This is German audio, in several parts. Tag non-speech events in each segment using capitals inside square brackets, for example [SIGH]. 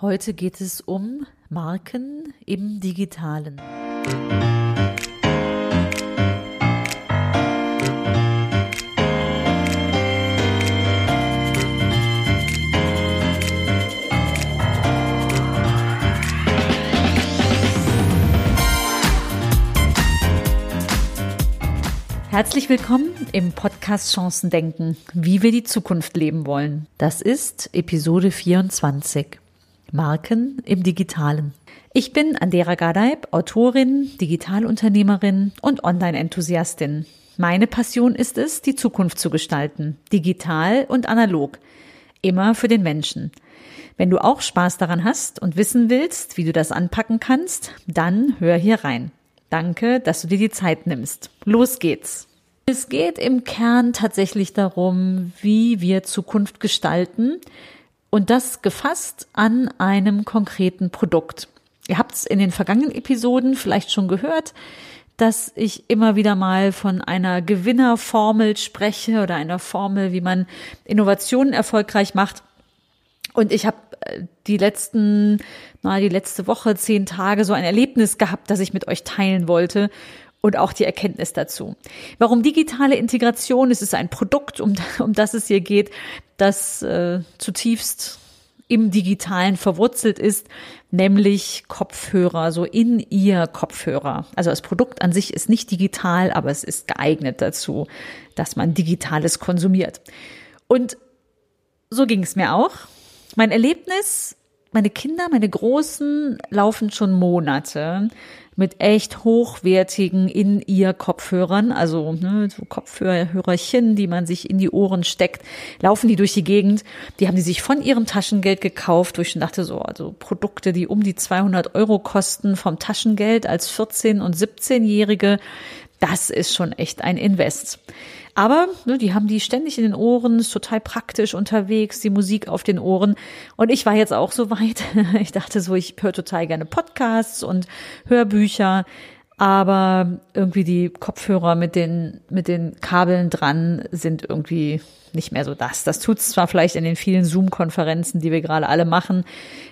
Heute geht es um Marken im digitalen. Herzlich willkommen im Podcast Chancen denken, wie wir die Zukunft leben wollen. Das ist Episode 24. Marken im Digitalen. Ich bin Andera Gadeib, Autorin, Digitalunternehmerin und Online-Enthusiastin. Meine Passion ist es, die Zukunft zu gestalten, digital und analog, immer für den Menschen. Wenn du auch Spaß daran hast und wissen willst, wie du das anpacken kannst, dann hör hier rein. Danke, dass du dir die Zeit nimmst. Los geht's. Es geht im Kern tatsächlich darum, wie wir Zukunft gestalten, und das gefasst an einem konkreten Produkt. Ihr habt es in den vergangenen Episoden vielleicht schon gehört, dass ich immer wieder mal von einer Gewinnerformel spreche oder einer Formel, wie man Innovationen erfolgreich macht. Und ich habe äh, die letzten, na, die letzte Woche, zehn Tage so ein Erlebnis gehabt, das ich mit euch teilen wollte und auch die Erkenntnis dazu. Warum digitale Integration? Es ist ein Produkt, um, um das es hier geht, das äh, zutiefst im Digitalen verwurzelt ist, nämlich Kopfhörer, so in ihr Kopfhörer. Also das Produkt an sich ist nicht digital, aber es ist geeignet dazu, dass man Digitales konsumiert. Und so ging es mir auch. Mein Erlebnis, meine Kinder, meine Großen laufen schon Monate mit echt hochwertigen in ihr Kopfhörern, also ne, so Kopfhörerchen, die man sich in die Ohren steckt, laufen die durch die Gegend. Die haben die sich von ihrem Taschengeld gekauft, wo ich schon dachte so, also Produkte, die um die 200 Euro kosten vom Taschengeld als 14 und 17-Jährige, das ist schon echt ein Invest. Aber ne, die haben die ständig in den Ohren, ist total praktisch unterwegs, die Musik auf den Ohren. Und ich war jetzt auch so weit. [LAUGHS] Ich dachte so, ich höre total gerne Podcasts und Hörbücher. Aber irgendwie die Kopfhörer mit den, mit den Kabeln dran sind irgendwie nicht mehr so das. Das tut's zwar vielleicht in den vielen Zoom-Konferenzen, die wir gerade alle machen,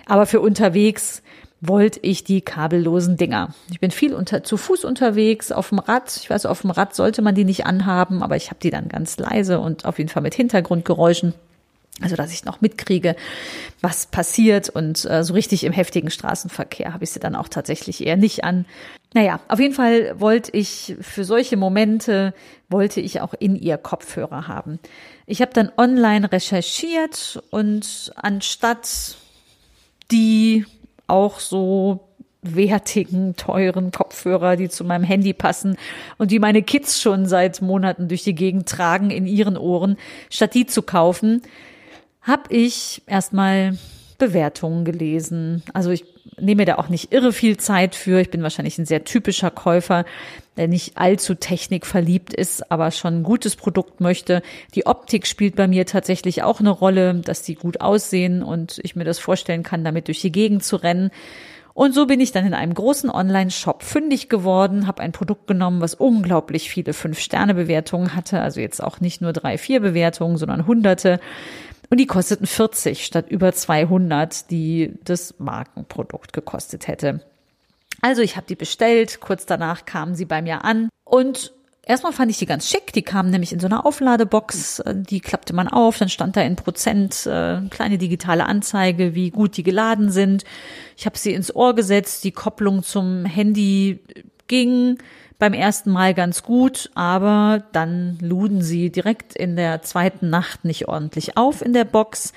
aber für unterwegs wollte ich die kabellosen Dinger. Ich bin viel unter, zu Fuß unterwegs, auf dem Rad. Ich weiß, auf dem Rad sollte man die nicht anhaben, aber ich habe die dann ganz leise und auf jeden Fall mit Hintergrundgeräuschen. Also, dass ich noch mitkriege, was passiert und äh, so richtig im heftigen Straßenverkehr habe ich sie dann auch tatsächlich eher nicht an. Naja, auf jeden Fall wollte ich für solche Momente, wollte ich auch in ihr Kopfhörer haben. Ich habe dann online recherchiert und anstatt die auch so wertigen, teuren Kopfhörer, die zu meinem Handy passen und die meine Kids schon seit Monaten durch die Gegend tragen in ihren Ohren, statt die zu kaufen, habe ich erstmal Bewertungen gelesen. Also ich nehme da auch nicht irre viel Zeit für. Ich bin wahrscheinlich ein sehr typischer Käufer, der nicht allzu technikverliebt ist, aber schon ein gutes Produkt möchte. Die Optik spielt bei mir tatsächlich auch eine Rolle, dass die gut aussehen und ich mir das vorstellen kann, damit durch die Gegend zu rennen. Und so bin ich dann in einem großen Online-Shop fündig geworden, habe ein Produkt genommen, was unglaublich viele Fünf-Sterne-Bewertungen hatte, also jetzt auch nicht nur drei, vier Bewertungen, sondern hunderte und die kosteten 40 statt über 200, die das Markenprodukt gekostet hätte. Also ich habe die bestellt, kurz danach kamen sie bei mir an und erstmal fand ich die ganz schick. Die kamen nämlich in so einer Aufladebox, die klappte man auf, dann stand da in Prozent äh, kleine digitale Anzeige, wie gut die geladen sind. Ich habe sie ins Ohr gesetzt, die Kopplung zum Handy ging beim ersten Mal ganz gut, aber dann luden sie direkt in der zweiten Nacht nicht ordentlich auf in der Box.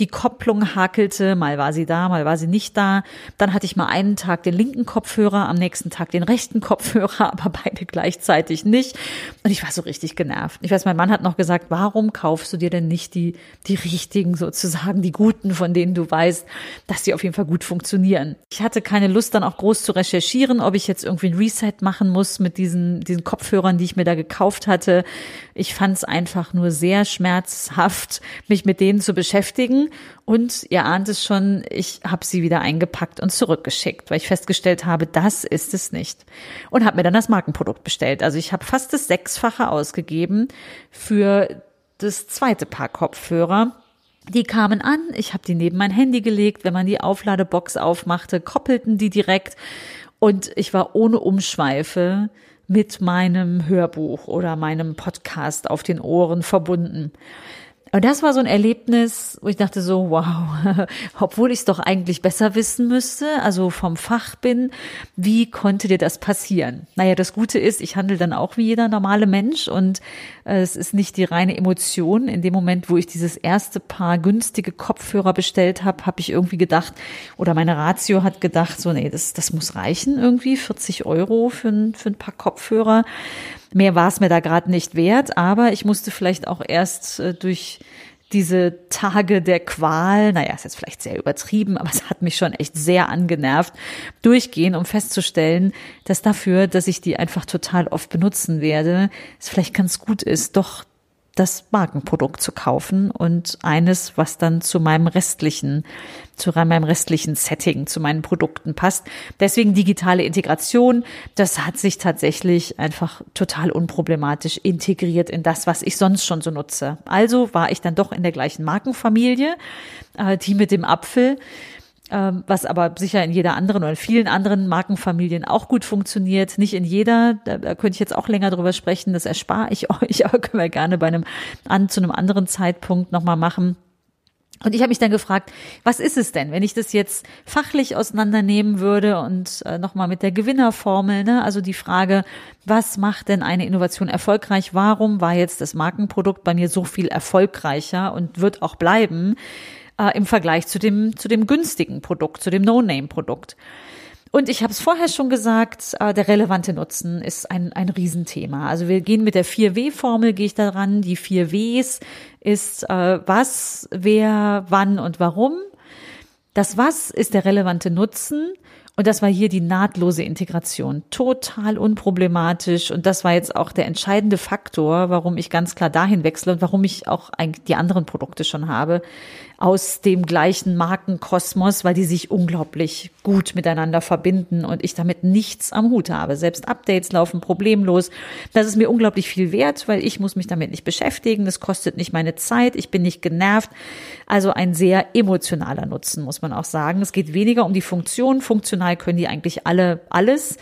Die Kopplung hakelte, mal war sie da, mal war sie nicht da. Dann hatte ich mal einen Tag den linken Kopfhörer, am nächsten Tag den rechten Kopfhörer, [LAUGHS] aber beide gleichzeitig nicht. Und ich war so richtig genervt. Ich weiß, mein Mann hat noch gesagt, warum kaufst du dir denn nicht die, die richtigen sozusagen, die guten, von denen du weißt, dass die auf jeden Fall gut funktionieren. Ich hatte keine Lust, dann auch groß zu recherchieren, ob ich jetzt irgendwie ein Reset machen muss mit diesen, diesen Kopfhörern, die ich mir da gekauft hatte. Ich fand es einfach nur sehr schmerzhaft, mich mit denen zu beschäftigen und ihr ahnt es schon, ich habe sie wieder eingepackt und zurückgeschickt, weil ich festgestellt habe, das ist es nicht. Und habe mir dann das Markenprodukt bestellt. Also ich habe fast das Sechsfache ausgegeben für das zweite Paar Kopfhörer. Die kamen an, ich habe die neben mein Handy gelegt, wenn man die Aufladebox aufmachte, koppelten die direkt und ich war ohne Umschweife mit meinem Hörbuch oder meinem Podcast auf den Ohren verbunden. Und das war so ein Erlebnis, wo ich dachte so, wow, [LAUGHS] obwohl ich es doch eigentlich besser wissen müsste, also vom Fach bin, wie konnte dir das passieren? Naja, das Gute ist, ich handle dann auch wie jeder normale Mensch und äh, es ist nicht die reine Emotion. In dem Moment, wo ich dieses erste Paar günstige Kopfhörer bestellt habe, habe ich irgendwie gedacht, oder meine Ratio hat gedacht, so, nee, das, das muss reichen irgendwie, 40 Euro für ein, für ein paar Kopfhörer. Mehr war es mir da gerade nicht wert, aber ich musste vielleicht auch erst äh, durch diese Tage der Qual, naja, ist jetzt vielleicht sehr übertrieben, aber es hat mich schon echt sehr angenervt, durchgehen, um festzustellen, dass dafür, dass ich die einfach total oft benutzen werde, es vielleicht ganz gut ist, doch das Markenprodukt zu kaufen und eines, was dann zu meinem restlichen, zu meinem restlichen Setting, zu meinen Produkten passt. Deswegen digitale Integration, das hat sich tatsächlich einfach total unproblematisch integriert in das, was ich sonst schon so nutze. Also war ich dann doch in der gleichen Markenfamilie, äh, die mit dem Apfel was aber sicher in jeder anderen oder in vielen anderen Markenfamilien auch gut funktioniert. Nicht in jeder, da, da könnte ich jetzt auch länger drüber sprechen, das erspare ich [LAUGHS] euch, aber können wir gerne bei einem, an, zu einem anderen Zeitpunkt nochmal machen. Und ich habe mich dann gefragt, was ist es denn, wenn ich das jetzt fachlich auseinandernehmen würde und äh, nochmal mit der Gewinnerformel, ne? also die Frage, was macht denn eine Innovation erfolgreich? Warum war jetzt das Markenprodukt bei mir so viel erfolgreicher und wird auch bleiben? Äh, im Vergleich zu dem, zu dem günstigen Produkt, zu dem No-Name-Produkt. Und ich habe es vorher schon gesagt, äh, der relevante Nutzen ist ein, ein Riesenthema. Also wir gehen mit der 4W-Formel, gehe ich daran. Die 4 Ws ist äh, was, wer, wann und warum. Das Was ist der relevante Nutzen. Und das war hier die nahtlose Integration. Total unproblematisch. Und das war jetzt auch der entscheidende Faktor, warum ich ganz klar dahin wechsle und warum ich auch eigentlich die anderen Produkte schon habe aus dem gleichen Markenkosmos, weil die sich unglaublich gut miteinander verbinden und ich damit nichts am Hut habe. Selbst Updates laufen problemlos. Das ist mir unglaublich viel wert, weil ich muss mich damit nicht beschäftigen. Das kostet nicht meine Zeit. Ich bin nicht genervt. Also ein sehr emotionaler Nutzen, muss man auch sagen. Es geht weniger um die Funktion. Funktional können die eigentlich alle alles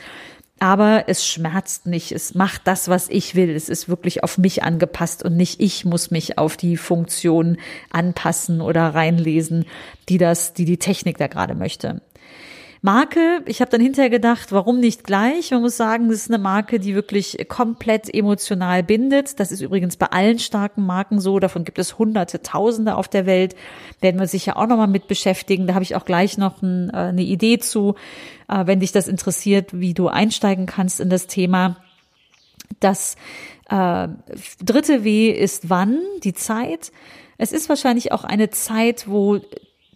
aber es schmerzt nicht. Es macht das, was ich will. Es ist wirklich auf mich angepasst und nicht ich muss mich auf die Funktion anpassen oder reinlesen, die das, die die Technik da gerade möchte. Marke, ich habe dann hinterher gedacht, warum nicht gleich? Man muss sagen, das ist eine Marke, die wirklich komplett emotional bindet. Das ist übrigens bei allen starken Marken so. Davon gibt es hunderte, tausende auf der Welt. Werden wir sich ja auch nochmal mit beschäftigen. Da habe ich auch gleich noch ein, äh, eine Idee zu, äh, wenn dich das interessiert, wie du einsteigen kannst in das Thema. Das äh, dritte W ist wann, die Zeit. Es ist wahrscheinlich auch eine Zeit, wo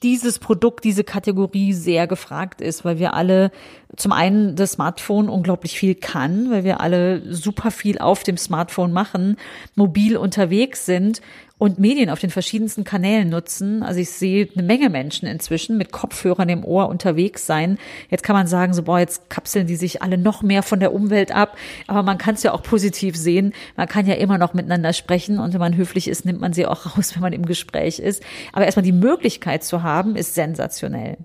dieses Produkt, diese Kategorie sehr gefragt ist, weil wir alle zum einen das Smartphone unglaublich viel kann, weil wir alle super viel auf dem Smartphone machen, mobil unterwegs sind und Medien auf den verschiedensten Kanälen nutzen. Also ich sehe eine Menge Menschen inzwischen mit Kopfhörern im Ohr unterwegs sein. Jetzt kann man sagen, so boah, jetzt kapseln die sich alle noch mehr von der Umwelt ab. Aber man kann es ja auch positiv sehen. Man kann ja immer noch miteinander sprechen und wenn man höflich ist, nimmt man sie auch [LAUGHS] raus, wenn man im Gespräch ist. Aber erstmal die Möglichkeit zu haben, ist sensationell.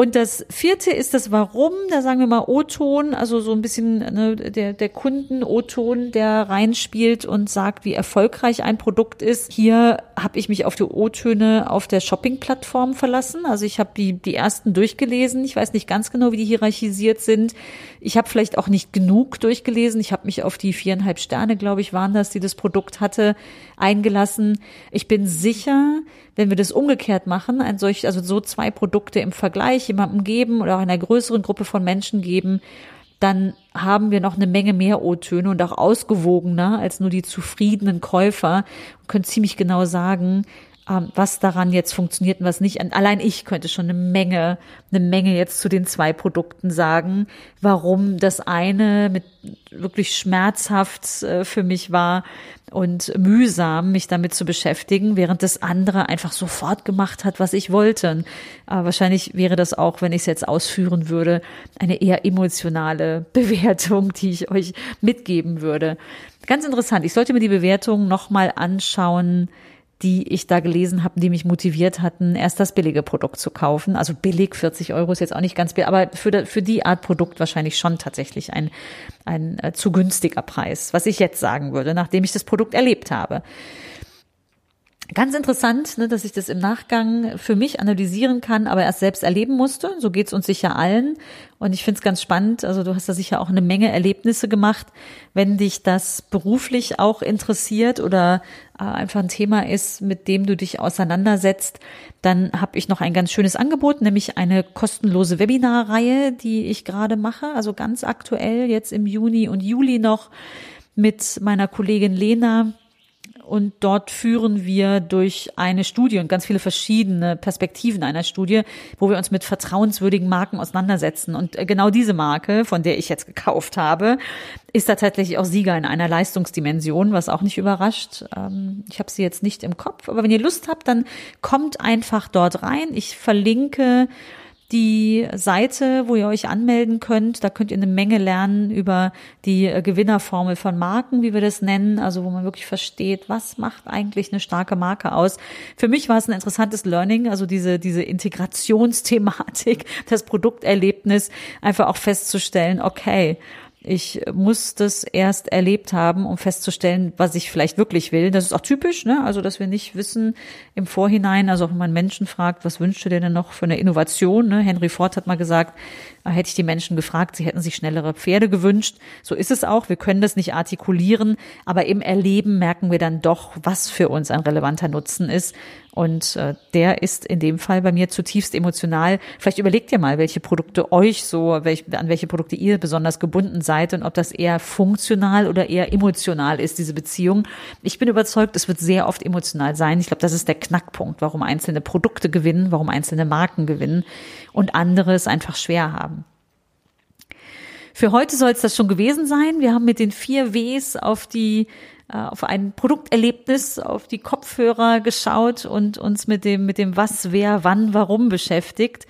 Und das vierte ist das Warum, da sagen wir mal O-Ton, also so ein bisschen ne, der, der Kunden-O-Ton, der reinspielt und sagt, wie erfolgreich ein Produkt ist. Hier habe ich mich auf die O-Töne auf der Shopping-Plattform verlassen. Also ich habe die, die ersten durchgelesen. Ich weiß nicht ganz genau, wie die hierarchisiert sind. Ich habe vielleicht auch nicht genug durchgelesen. Ich habe mich auf die viereinhalb Sterne, glaube ich, waren das, die das Produkt hatte, eingelassen. Ich bin sicher, wenn wir das umgekehrt machen, ein solch, also so zwei Produkte im Vergleich jemandem geben oder auch einer größeren Gruppe von Menschen geben, dann haben wir noch eine Menge mehr O-Töne und auch ausgewogener als nur die zufriedenen Käufer und können ziemlich genau sagen, was daran jetzt funktioniert und was nicht. Allein ich könnte schon eine Menge, eine Menge jetzt zu den zwei Produkten sagen, warum das eine mit wirklich schmerzhaft äh, für mich war und mühsam, mich damit zu beschäftigen, während das andere einfach sofort gemacht hat, was ich wollte. Aber wahrscheinlich wäre das auch, wenn ich es jetzt ausführen würde, eine eher emotionale [LAUGHS] Bewertung, die ich euch mitgeben würde. Ganz interessant. Ich sollte mir die Bewertung nochmal anschauen, die ich da gelesen habe, die mich motiviert hatten, erst das billige Produkt zu kaufen. Also billig, 40 Euro ist jetzt auch nicht ganz billig, aber für, für die Art Produkt wahrscheinlich schon tatsächlich ein, ein äh, zu günstiger Preis, was ich jetzt sagen würde, nachdem ich das Produkt erlebt habe. Ganz interessant, ne, dass ich das im Nachgang für mich analysieren kann, aber erst selbst erleben musste. So geht's uns sicher allen. Und ich finde es ganz spannend. Also du hast da sicher auch eine Menge Erlebnisse gemacht. Wenn dich das beruflich auch interessiert oder äh, einfach ein Thema ist, mit dem du dich auseinandersetzt, dann habe ich noch ein ganz schönes Angebot, nämlich eine kostenlose Webinarreihe, die ich gerade mache. Also ganz aktuell jetzt im Juni und Juli noch mit meiner Kollegin Lena und dort führen wir durch eine Studie und ganz viele verschiedene Perspektiven einer Studie, wo wir uns mit vertrauenswürdigen Marken auseinandersetzen. Und äh, genau diese Marke, von der ich jetzt gekauft habe, ist tatsächlich auch Sieger in einer Leistungsdimension, was auch nicht überrascht. Ähm, ich habe sie jetzt nicht im Kopf, aber wenn ihr Lust habt, dann kommt einfach dort rein. Ich verlinke die Seite, wo ihr euch anmelden könnt. Da könnt ihr eine Menge lernen über die äh, Gewinnerformel von Marken, wie wir das nennen, also wo man wirklich versteht, was macht eigentlich eine starke Marke aus. Für mich war es ein interessantes Learning, also diese, diese Integrationsthematik, [LAUGHS] das Produkterlebnis, einfach auch festzustellen, okay, ich muss das erst erlebt haben, um festzustellen, was ich vielleicht wirklich will. Das ist auch typisch, ne? Also, dass wir nicht wissen im Vorhinein, also auch wenn man Menschen fragt, was wünschst du dir denn noch für eine Innovation? Ne? Henry Ford hat mal gesagt, hätte ich die Menschen gefragt, sie hätten sich schnellere Pferde gewünscht. So ist es auch. Wir können das nicht artikulieren, aber im Erleben merken wir dann doch, was für uns ein relevanter Nutzen ist. Und äh, der ist in dem Fall bei mir zutiefst emotional. Vielleicht überlegt ihr mal, welche Produkte euch so, welch, an welche Produkte ihr besonders gebunden seid und ob das eher funktional oder eher emotional ist, diese Beziehung. Ich bin überzeugt, es wird sehr oft emotional sein. Ich glaube, das ist der Knackpunkt, warum einzelne Produkte gewinnen, warum einzelne Marken gewinnen und andere es einfach schwer haben. Für heute soll es das schon gewesen sein. Wir haben mit den vier Ws auf die äh, auf ein Produkterlebnis, auf die Kopfhörer geschaut und uns mit dem, mit dem Was, Wer, Wann, Warum beschäftigt.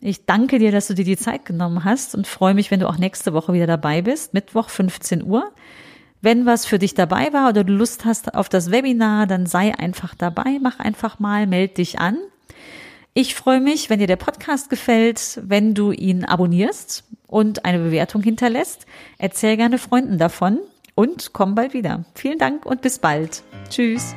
Ich danke dir, dass du dir die Zeit genommen hast und freue mich, wenn du auch nächste Woche wieder dabei bist, Mittwoch 15 Uhr. Wenn was für dich dabei war oder du Lust hast auf das Webinar, dann sei einfach dabei, mach einfach mal, meld dich an. Ich freue mich, wenn dir der Podcast gefällt, wenn du ihn abonnierst und eine Bewertung hinterlässt. Erzähl gerne Freunden davon und komm bald wieder. Vielen Dank und bis bald. Tschüss.